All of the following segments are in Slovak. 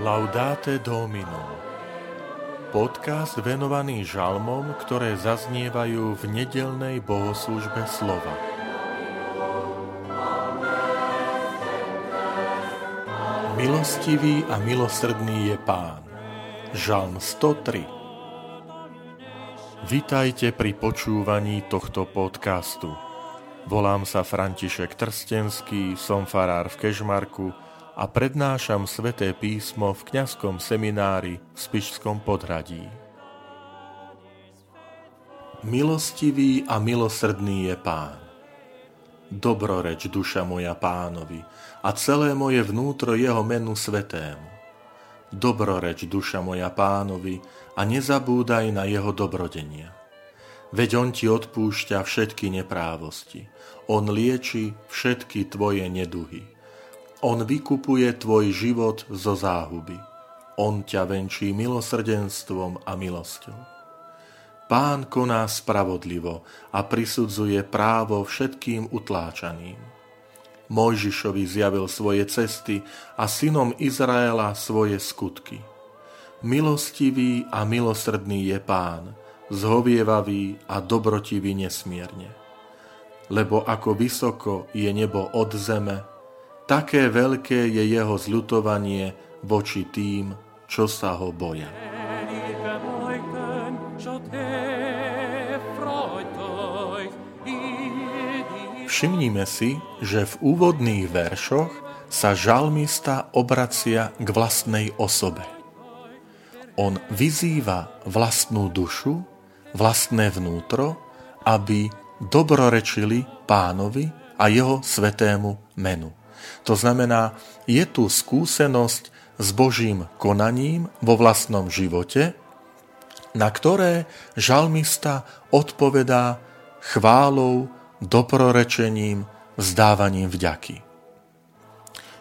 Laudate Domino Podcast venovaný žalmom, ktoré zaznievajú v nedelnej bohoslužbe slova. Milostivý a milosrdný je Pán. Žalm 103 Vitajte pri počúvaní tohto podcastu. Volám sa František Trstenský, som farár v Kežmarku, a prednášam sveté písmo v kňazskom seminári v Spišskom podhradí. Milostivý a milosrdný je Pán. Dobroreč duša moja pánovi a celé moje vnútro jeho menu svetému. Dobroreč duša moja pánovi a nezabúdaj na jeho dobrodenia. Veď on ti odpúšťa všetky neprávosti. On lieči všetky tvoje neduhy on vykupuje tvoj život zo záhuby. On ťa venčí milosrdenstvom a milosťou. Pán koná spravodlivo a prisudzuje právo všetkým utláčaným. Mojžišovi zjavil svoje cesty a synom Izraela svoje skutky. Milostivý a milosrdný je pán, zhovievavý a dobrotivý nesmierne. Lebo ako vysoko je nebo od zeme, také veľké je jeho zľutovanie voči tým, čo sa ho boja. Všimnime si, že v úvodných veršoch sa žalmista obracia k vlastnej osobe. On vyzýva vlastnú dušu, vlastné vnútro, aby dobrorečili pánovi a jeho svetému menu. To znamená, je tu skúsenosť s Božím konaním vo vlastnom živote, na ktoré žalmista odpovedá chválou, doprorečením, vzdávaním vďaky.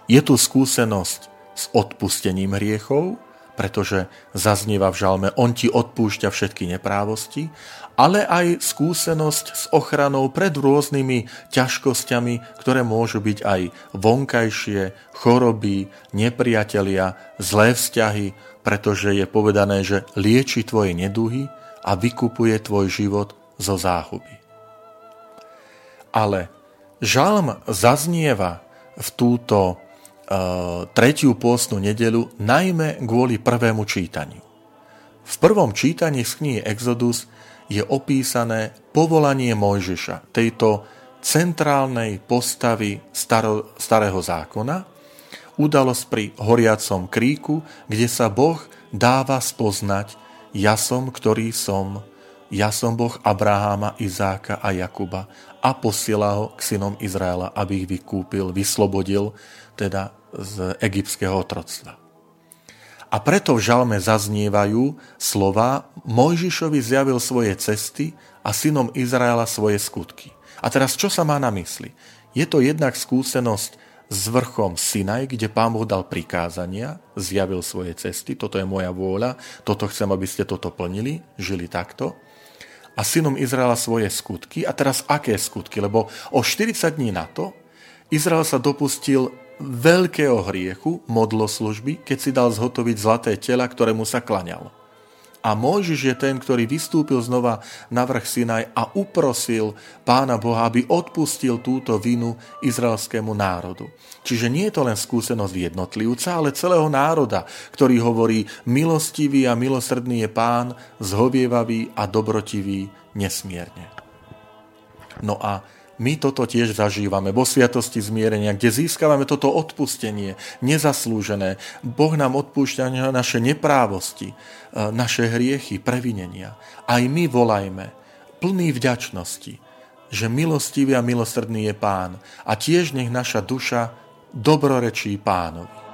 Je tu skúsenosť s odpustením hriechov, pretože zaznieva v žalme, on ti odpúšťa všetky neprávosti, ale aj skúsenosť s ochranou pred rôznymi ťažkosťami, ktoré môžu byť aj vonkajšie, choroby, nepriatelia, zlé vzťahy, pretože je povedané, že lieči tvoje neduhy a vykupuje tvoj život zo záhuby. Ale žalm zaznieva v túto tretiu pôstnu nedelu, najmä kvôli prvému čítaniu. V prvom čítaní z knihy Exodus je opísané povolanie Mojžiša, tejto centrálnej postavy staro, starého zákona, udalosť pri horiacom kríku, kde sa Boh dáva spoznať, ja som, ktorý som, ja som Boh Abraháma, Izáka a Jakuba a posiela ho k synom Izraela, aby ich vykúpil, vyslobodil teda z egyptského otroctva. A preto v žalme zaznievajú slova Mojžišovi zjavil svoje cesty a synom Izraela svoje skutky. A teraz čo sa má na mysli? Je to jednak skúsenosť s vrchom Sinaj, kde pán Boh dal prikázania, zjavil svoje cesty, toto je moja vôľa, toto chcem, aby ste toto plnili, žili takto. A synom Izraela svoje skutky. A teraz aké skutky? Lebo o 40 dní na to Izrael sa dopustil veľkého hriechu, modloslužby, keď si dal zhotoviť zlaté tela, ktorému sa klaňal. A Mojžiš je ten, ktorý vystúpil znova na vrch Sinaj a uprosil pána Boha, aby odpustil túto vinu izraelskému národu. Čiže nie je to len skúsenosť jednotlivca, ale celého národa, ktorý hovorí, milostivý a milosrdný je pán, zhovievavý a dobrotivý nesmierne. No a my toto tiež zažívame vo sviatosti zmierenia, kde získavame toto odpustenie, nezaslúžené. Boh nám odpúšťa naše neprávosti, e, naše hriechy, previnenia. Aj my volajme, plný vďačnosti, že milostivý a milosrdný je Pán a tiež nech naša duša dobrorečí Pánovi.